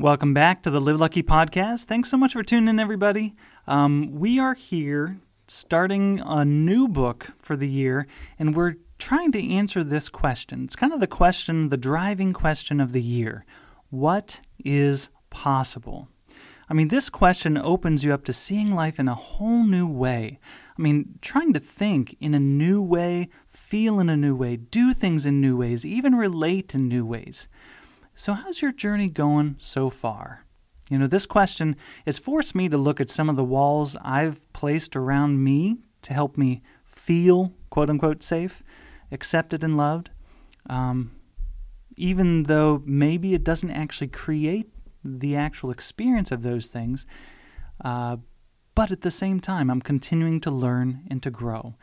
Welcome back to the Live Lucky podcast. Thanks so much for tuning in, everybody. Um, we are here starting a new book for the year, and we're trying to answer this question. It's kind of the question, the driving question of the year What is possible? I mean, this question opens you up to seeing life in a whole new way. I mean, trying to think in a new way, feel in a new way, do things in new ways, even relate in new ways. So, how's your journey going so far? You know, this question has forced me to look at some of the walls I've placed around me to help me feel quote unquote safe, accepted, and loved. Um, even though maybe it doesn't actually create the actual experience of those things. Uh, but at the same time, I'm continuing to learn and to grow.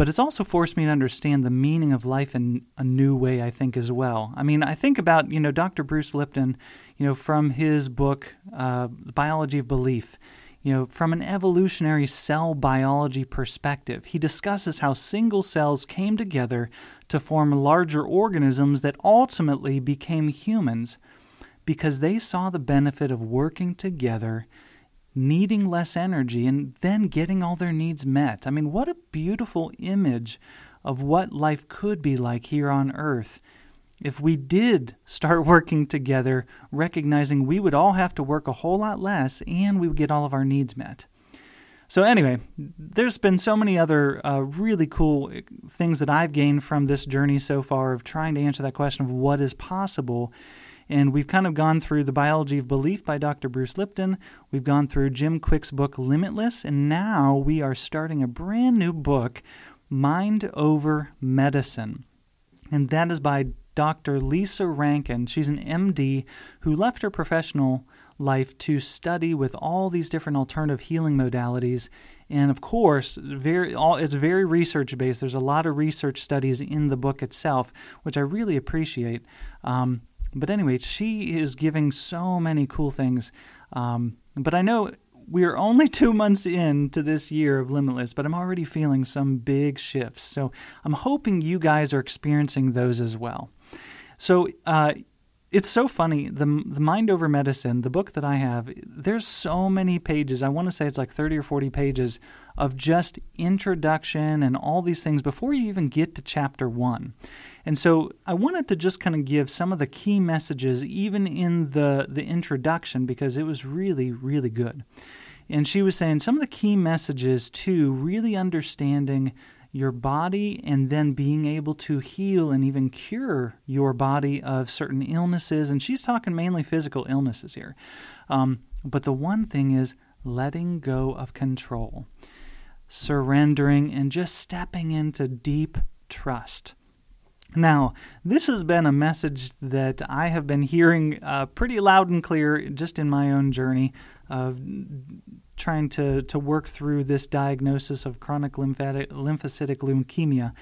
But it's also forced me to understand the meaning of life in a new way, I think, as well. I mean, I think about, you know, Dr. Bruce Lipton, you know, from his book, uh, The Biology of Belief, you know, from an evolutionary cell biology perspective, he discusses how single cells came together to form larger organisms that ultimately became humans because they saw the benefit of working together needing less energy and then getting all their needs met. I mean, what a beautiful image of what life could be like here on earth if we did start working together, recognizing we would all have to work a whole lot less and we would get all of our needs met. So, anyway, there's been so many other uh, really cool uh, things that I've gained from this journey so far of trying to answer that question of what is possible. And we've kind of gone through The Biology of Belief by Dr. Bruce Lipton. We've gone through Jim Kwik's book Limitless. And now we are starting a brand new book, Mind Over Medicine. And that is by Dr. Lisa Rankin. She's an MD who left her professional life to study with all these different alternative healing modalities. And of course, very all, it's very research based. There's a lot of research studies in the book itself, which I really appreciate. Um, but anyway, she is giving so many cool things. Um, but I know we're only two months into this year of Limitless, but I'm already feeling some big shifts. So I'm hoping you guys are experiencing those as well. So uh, it's so funny. The, the Mind Over Medicine, the book that I have, there's so many pages. I want to say it's like 30 or 40 pages of just introduction and all these things before you even get to chapter one. And so I wanted to just kind of give some of the key messages, even in the, the introduction, because it was really, really good. And she was saying some of the key messages to really understanding your body and then being able to heal and even cure your body of certain illnesses. And she's talking mainly physical illnesses here. Um, but the one thing is letting go of control, surrendering, and just stepping into deep trust. Now, this has been a message that I have been hearing uh, pretty loud and clear just in my own journey of trying to, to work through this diagnosis of chronic lymphatic, lymphocytic leukemia.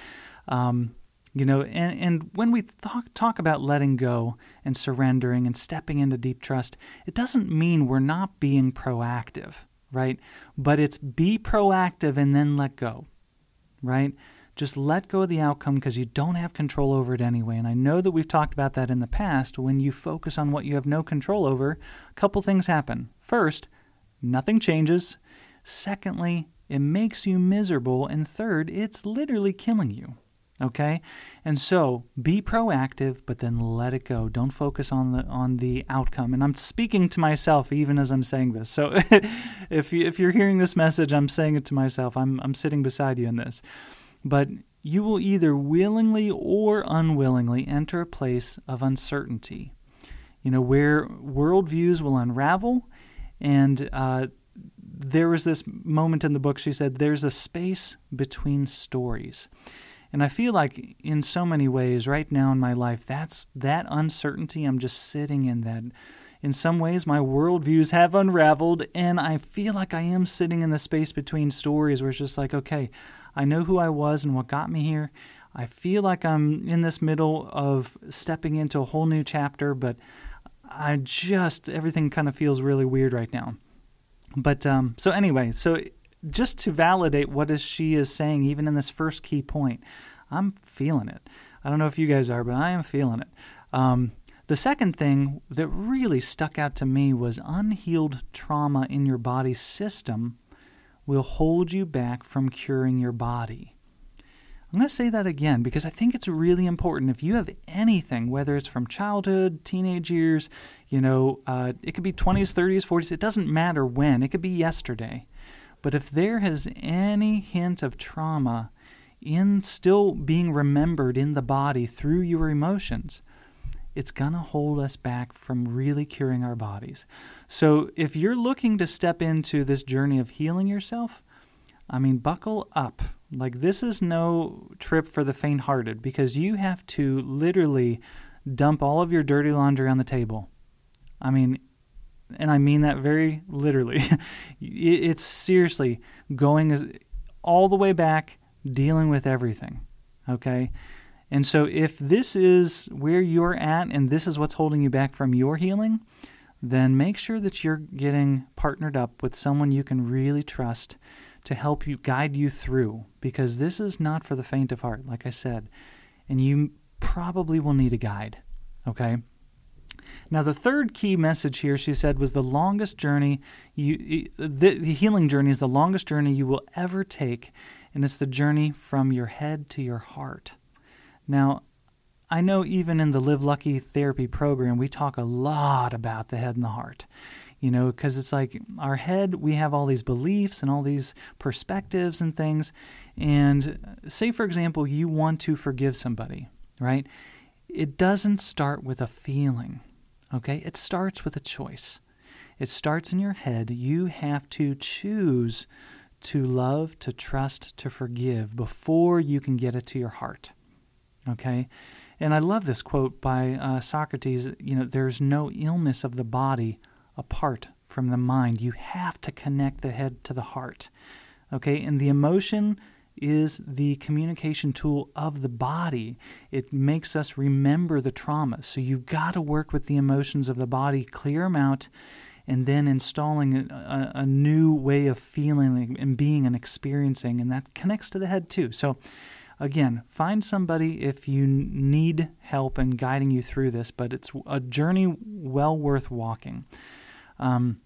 Um, you know, and, and when we talk, talk about letting go and surrendering and stepping into deep trust, it doesn't mean we're not being proactive, right? But it's be proactive and then let go, right? Just let go of the outcome because you don't have control over it anyway. And I know that we've talked about that in the past. When you focus on what you have no control over, a couple things happen. First, nothing changes. Secondly, it makes you miserable. And third, it's literally killing you. Okay? And so be proactive, but then let it go. Don't focus on the on the outcome. And I'm speaking to myself even as I'm saying this. So if you, if you're hearing this message, I'm saying it to myself. I'm I'm sitting beside you in this. But you will either willingly or unwillingly enter a place of uncertainty. You know, where worldviews will unravel and uh, there was this moment in the book, she said, there's a space between stories. And I feel like in so many ways right now in my life, that's that uncertainty, I'm just sitting in that in some ways, my worldviews have unraveled, and I feel like I am sitting in the space between stories where it's just like, okay, I know who I was and what got me here. I feel like I'm in this middle of stepping into a whole new chapter, but I just, everything kind of feels really weird right now. But um, so, anyway, so just to validate what is she is saying, even in this first key point, I'm feeling it. I don't know if you guys are, but I am feeling it. Um, the second thing that really stuck out to me was unhealed trauma in your body system will hold you back from curing your body. I'm going to say that again because I think it's really important. If you have anything, whether it's from childhood, teenage years, you know, uh, it could be 20s, 30s, 40s, it doesn't matter when, it could be yesterday. But if there has any hint of trauma in still being remembered in the body through your emotions, it's going to hold us back from really curing our bodies. So if you're looking to step into this journey of healing yourself, I mean, buckle up. Like, this is no trip for the faint hearted because you have to literally dump all of your dirty laundry on the table. I mean, and I mean that very literally. it's seriously going all the way back, dealing with everything. Okay? And so, if this is where you're at and this is what's holding you back from your healing, then make sure that you're getting partnered up with someone you can really trust to help you guide you through because this is not for the faint of heart, like I said. And you probably will need a guide. Okay? Now, the third key message here, she said, was the longest journey you, the, the healing journey is the longest journey you will ever take, and it's the journey from your head to your heart. Now, I know even in the Live Lucky therapy program, we talk a lot about the head and the heart. You know, because it's like our head, we have all these beliefs and all these perspectives and things. And say, for example, you want to forgive somebody, right? It doesn't start with a feeling, okay? It starts with a choice. It starts in your head. You have to choose to love, to trust, to forgive before you can get it to your heart. Okay? And I love this quote by uh, Socrates you know, there's no illness of the body apart from the mind. You have to connect the head to the heart. Okay? And the emotion is the communication tool of the body. It makes us remember the trauma. So you've got to work with the emotions of the body, clear them out, and then installing a, a, new way of feeling and being and experiencing. And that connects to the head too. So Again, find somebody if you need help in guiding you through this, but it's a journey well worth walking. Um,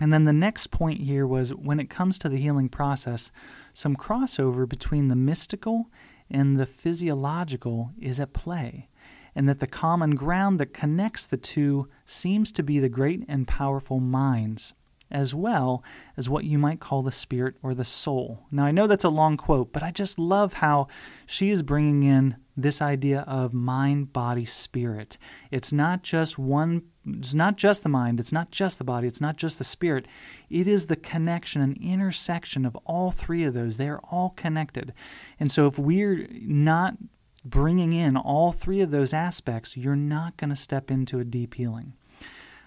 and then the next point here was when it comes to the healing process, some crossover between the mystical and the physiological is at play, and that the common ground that connects the two seems to be the great and powerful minds as well as what you might call the spirit or the soul. Now, I know that's a long quote, but I just love how she is bringing in this idea of mind, body, spirit. It's not just one, it's not just the mind, it's not just the body, it's not just the spirit. It is the connection and intersection of all three of those. They are all connected. And so, if we're not bringing in all three of those aspects, you're not going to step into a deep healing.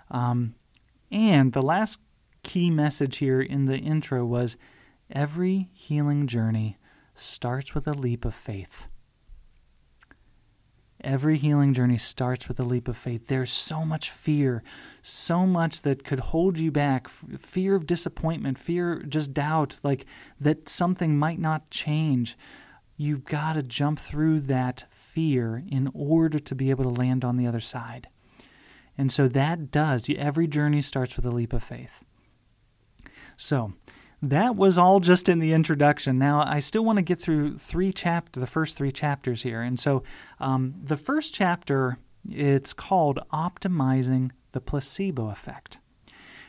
Um, and the last key message here in the intro was every healing journey starts with a leap of faith. Every healing journey starts with a leap of faith. There's so much fear, so much that could hold you back fear of disappointment, fear, just doubt, like that something might not change. You've got to jump through that fear in order to be able to land on the other side. And so that does, every journey starts with a leap of faith. So, that was all just in the introduction. Now, I still want to get through three chapter, the first three chapters here. And so, um, the first chapter, it's called Optimizing the Placebo Effect.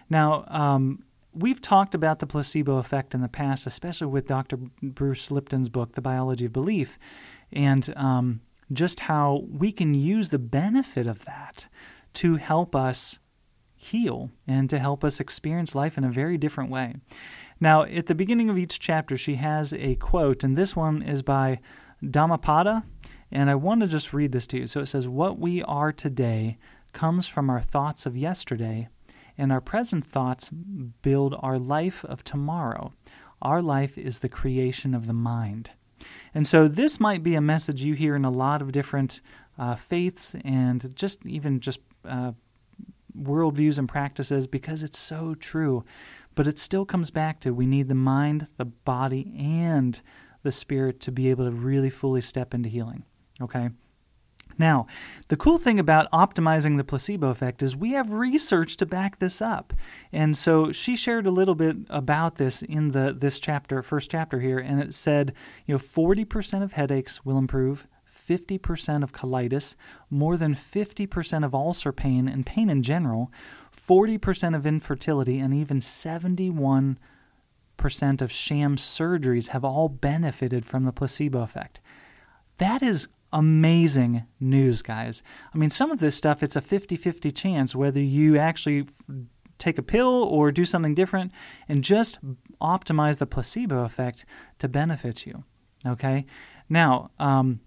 Now, um, we've talked about the placebo effect in the past, especially with Dr. Bruce Lipton's book, The Biology of Belief, and um, just how we can use the benefit of that to help us heal and to help us experience life in a very different way. Now, at the beginning of each chapter, she has a quote, and this one is by Dhammapada, and I want to just read this to you. So it says, What we are today comes from our thoughts of yesterday, and our present thoughts build our life of tomorrow. Our life is the creation of the mind. And so, this might be a message you hear in a lot of different uh, faiths and just even just uh, worldviews and practices because it's so true. But it still comes back to we need the mind, the body, and the spirit to be able to really fully step into healing. Okay? Now, the cool thing about optimizing the placebo effect is we have research to back this up. And so she shared a little bit about this in the this chapter, first chapter here, and it said, you know, 40% of headaches will improve, 50% of colitis, more than 50% of ulcer pain and pain in general, 40% of infertility, and even 71% of sham surgeries have all benefited from the placebo effect. That is amazing news, guys. I mean, some of this stuff, it's a 50 50 chance whether you actually take a pill or do something different and just optimize the placebo effect to benefit you. Okay? Now, um,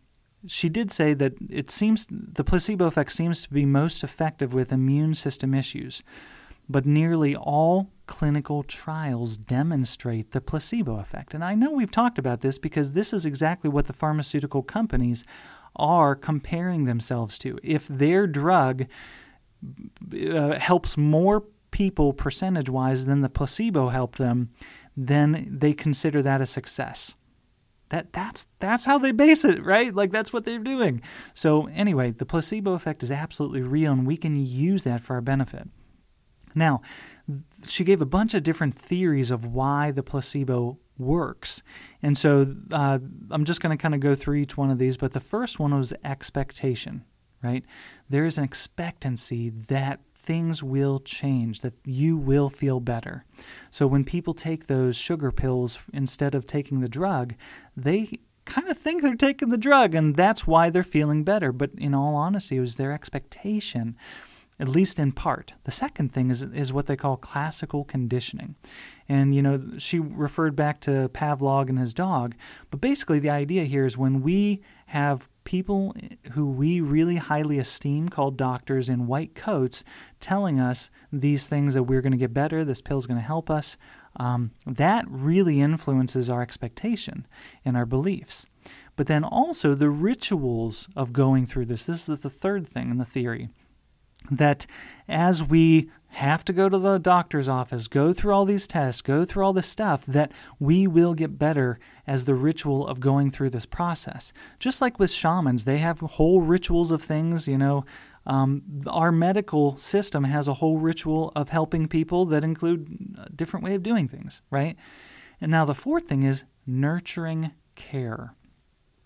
she did say that it seems the placebo effect seems to be most effective with immune system issues, but nearly all clinical trials demonstrate the placebo effect. And I know we've talked about this because this is exactly what the pharmaceutical companies are comparing themselves to. If their drug uh, helps more people percentage wise than the placebo helped them, then they consider that a success. That that's that's how they base it, right? Like that's what they're doing. So anyway, the placebo effect is absolutely real and we can use that for our benefit. Now, she gave a bunch of different theories of why the placebo works. And so uh, I'm just going to kind of go through each one of these, but the first one was expectation, right? There is an expectancy that things will change, that you will feel better. So when people take those sugar pills instead of taking the drug, they kind of think they're taking the drug and that's why they're feeling better. But in all honesty, it was their expectation at least in part. The second thing is is what they call classical conditioning. And you know, she referred back to Pavlov and his dog, but basically the idea here is when we have people who we really highly esteem called doctors in white coats telling us these things that we're going to get better, this pill's going to help us, um, that really influences our expectation and our beliefs. But then also the rituals of going through this. This is the third thing in the theory that as we have to go to the doctor's office, go through all these tests, go through all this stuff, that we will get better as the ritual of going through this process. Just like with shamans, they have whole rituals of things, you know. Um, our medical system has a whole ritual of helping people that include a different way of doing things, right? And now the fourth thing is nurturing care.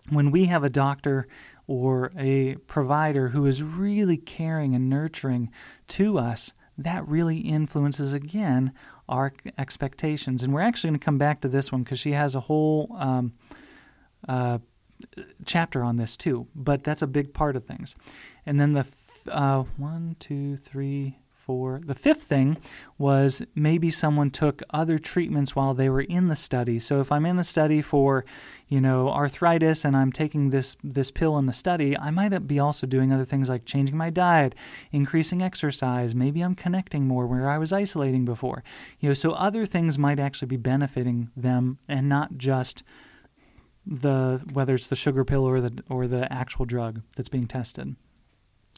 When we have a doctor or a provider who is really caring and nurturing to us, that really influences again our expectations. And we're actually going to come back to this one because she has a whole um, uh, chapter on this too. But that's a big part of things. And then the uh, one, two, three, for. The fifth thing was maybe someone took other treatments while they were in the study. So if I'm in the study for, you know, arthritis and I'm taking this this pill in the study, I might be also doing other things like changing my diet, increasing exercise, maybe I'm connecting more where I was isolating before. You know, so other things might actually be benefiting them and not just the whether it's the sugar pill or the or the actual drug that's being tested.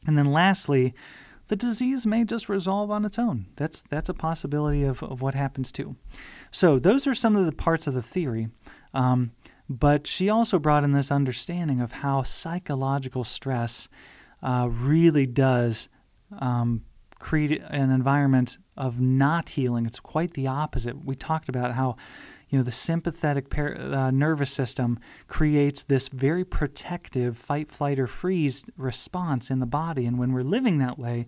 And then lastly, the disease may just resolve on its own. That's that's a possibility of, of what happens too. So those are some of the parts of the theory. Um, but she also brought in this understanding of how psychological stress uh, really does um, create an environment of not healing. It's quite the opposite. We talked about how you know the sympathetic par- uh, nervous system creates this very protective fight flight or freeze response in the body. And when we're living that way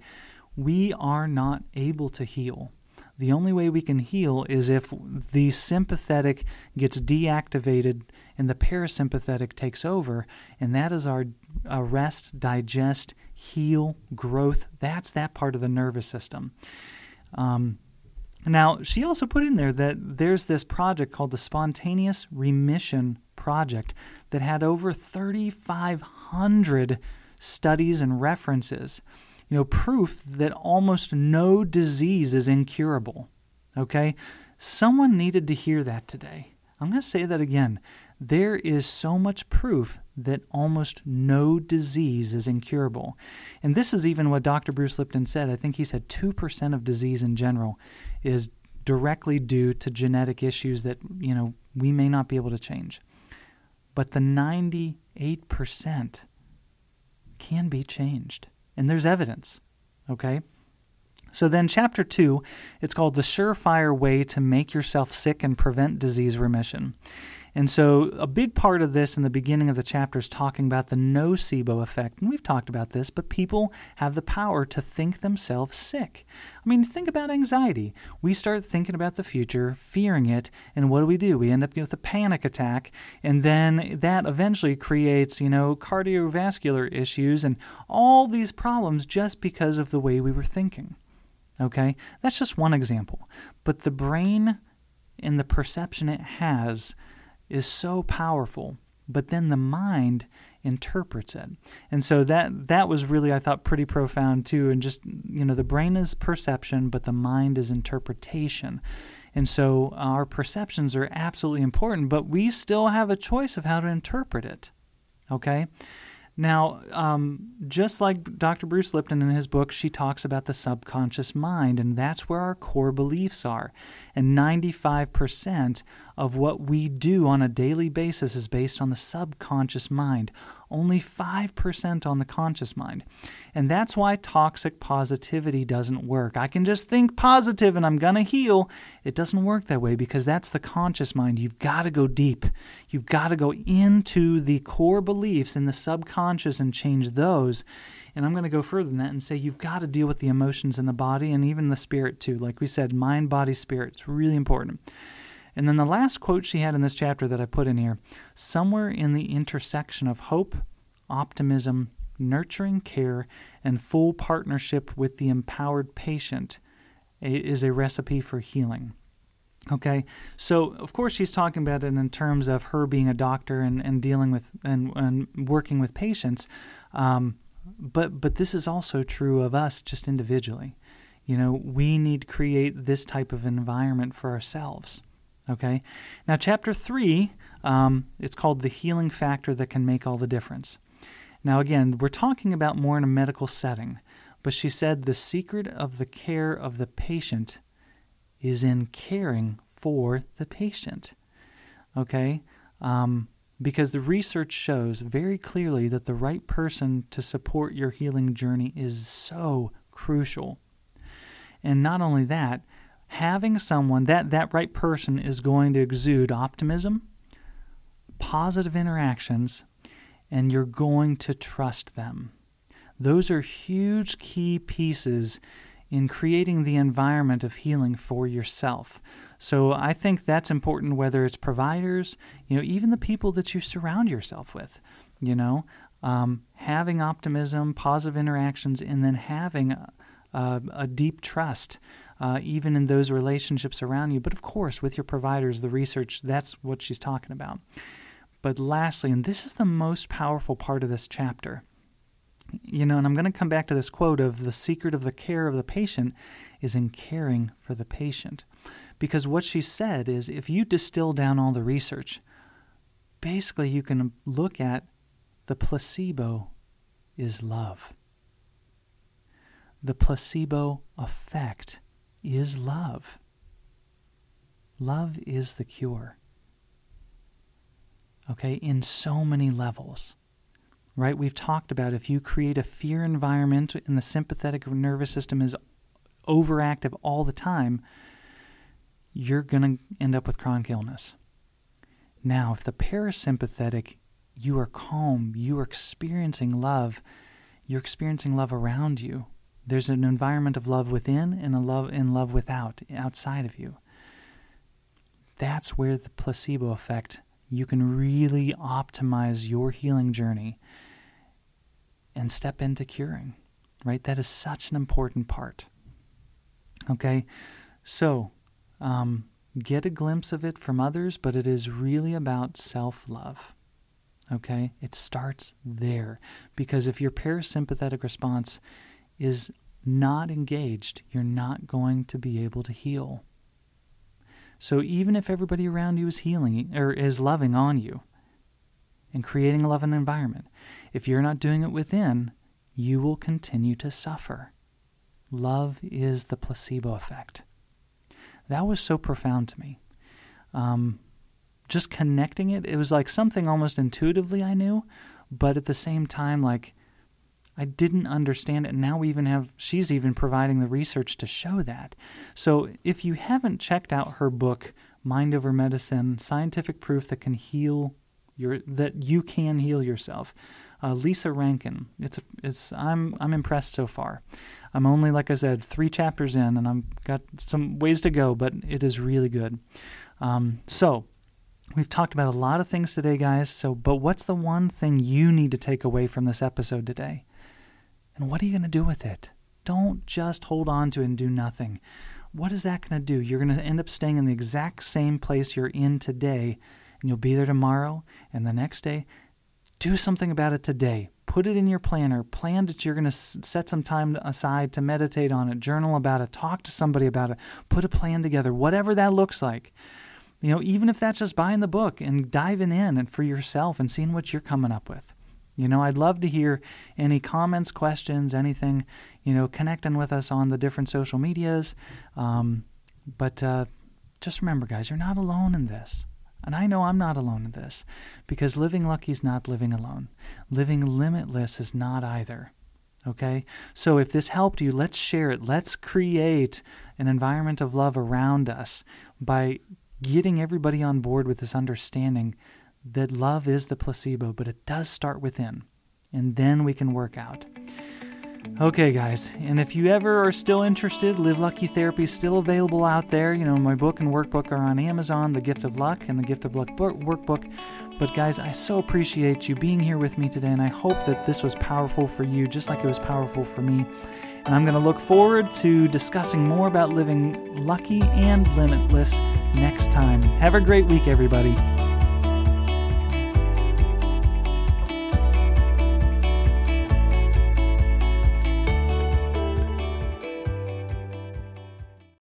we are not able to heal. The only way we can heal is if the sympathetic gets deactivated and the parasympathetic takes over and that is our rest digest heal growth. That's that part of the nervous system. Um, now, she also put in there that there's this project called the Spontaneous Remission Project that had over 3,500 studies and references. you know, proof that almost no disease is incurable. Okay? Someone needed to hear that today. I'm going to say that again. There is so much proof that almost no disease is incurable. And this is even what Dr. Bruce Lipton said. I think he said 2% of disease in general is directly due to genetic issues that, you know, we may not be able to change. But the 98% can be changed. And there's evidence, okay? So then, chapter two, it's called The Surefire Way to Make Yourself Sick and Prevent Disease Remission. And so, a big part of this in the beginning of the chapter is talking about the nocebo effect. And we've talked about this, but people have the power to think themselves sick. I mean, think about anxiety. We start thinking about the future, fearing it, and what do we do? We end up with a panic attack, and then that eventually creates, you know, cardiovascular issues and all these problems just because of the way we were thinking. Okay? That's just one example. But the brain and the perception it has is so powerful, but then the mind interprets it. And so that that was really I thought pretty profound too and just you know the brain is perception but the mind is interpretation. And so our perceptions are absolutely important, but we still have a choice of how to interpret it. Okay? Now, um, just like Dr. Bruce Lipton in his book, she talks about the subconscious mind, and that's where our core beliefs are. And 95% of what we do on a daily basis is based on the subconscious mind, only 5% on the conscious mind. And that's why toxic positivity doesn't work. I can just think positive and I'm going to heal. It doesn't work that way because that's the conscious mind. You've got to go deep. You've got to go into the core beliefs in the subconscious and change those. And I'm going to go further than that and say you've got to deal with the emotions in the body and even the spirit too. Like we said, mind, body, spirit. It's really important. And then the last quote she had in this chapter that I put in here somewhere in the intersection of hope, optimism, nurturing care, and full partnership with the empowered patient is a recipe for healing. Okay, so of course she's talking about it in terms of her being a doctor and, and dealing with and, and working with patients, um, but but this is also true of us just individually. You know, we need to create this type of environment for ourselves. Okay? Now, chapter 3, um, it's called The Healing Factor That Can Make All the Difference. Now, again, we're talking about more in a medical setting, but she said the secret of the care of the patient is in caring for the patient. Okay? Um, because the research shows very clearly that the right person to support your healing journey is so crucial. And not only that, having someone that that right person is going to exude optimism, positive interactions, and you're going to trust them. Those are huge key pieces in creating the environment of healing for yourself. So I think that's important whether it's providers, you know, even the people that you surround yourself with, you know, um, having optimism, positive interactions, and then having a, a deep trust uh, even in those relationships around you. But of course, with your providers, the research, that's what she's talking about. But lastly, and this is the most powerful part of this chapter, you know, and I'm going to come back to this quote of the secret of the care of the patient is in caring for the patient. Because what she said is if you distill down all the research, basically you can look at the placebo is love. The placebo effect is love. Love is the cure. Okay, in so many levels. Right? We've talked about if you create a fear environment and the sympathetic nervous system is overactive all the time, you're going to end up with chronic illness. Now, if the parasympathetic, you are calm, you are experiencing love, you're experiencing love around you, there's an environment of love within and a love in love without, outside of you. That's where the placebo effect, you can really optimize your healing journey and step into curing, right? That is such an important part. Okay, so um, get a glimpse of it from others, but it is really about self love. Okay, it starts there because if your parasympathetic response is not engaged, you're not going to be able to heal. So even if everybody around you is healing or is loving on you and creating a loving environment, if you're not doing it within, you will continue to suffer. Love is the placebo effect. That was so profound to me. Um, just connecting it, it was like something almost intuitively I knew, but at the same time, like I didn't understand it. And now we even have, she's even providing the research to show that. So if you haven't checked out her book, Mind Over Medicine Scientific Proof That Can Heal Your, that you can heal yourself. Uh, Lisa Rankin. It's it's I'm I'm impressed so far. I'm only like I said three chapters in, and I've got some ways to go, but it is really good. Um, so We've talked about a lot of things today, guys. So, but what's the one thing you need to take away from this episode today? And what are you going to do with it? Don't just hold on to it and do nothing. What is that going to do? You're going to end up staying in the exact same place you're in today, and you'll be there tomorrow and the next day. Do something about it today. Put it in your planner. Plan that you're going to set some time aside to meditate on it, journal about it, talk to somebody about it, put a plan together, whatever that looks like. You know, even if that's just buying the book and diving in and for yourself and seeing what you're coming up with. You know, I'd love to hear any comments, questions, anything, you know, connecting with us on the different social medias. Um, but uh, just remember, guys, you're not alone in this. And I know I'm not alone in this because living lucky is not living alone. Living limitless is not either. Okay? So if this helped you, let's share it. Let's create an environment of love around us by getting everybody on board with this understanding that love is the placebo, but it does start within, and then we can work out. Okay, guys, and if you ever are still interested, Live Lucky Therapy is still available out there. You know, my book and workbook are on Amazon, The Gift of Luck and The Gift of Luck workbook. But, guys, I so appreciate you being here with me today, and I hope that this was powerful for you, just like it was powerful for me. And I'm going to look forward to discussing more about living lucky and limitless next time. Have a great week, everybody.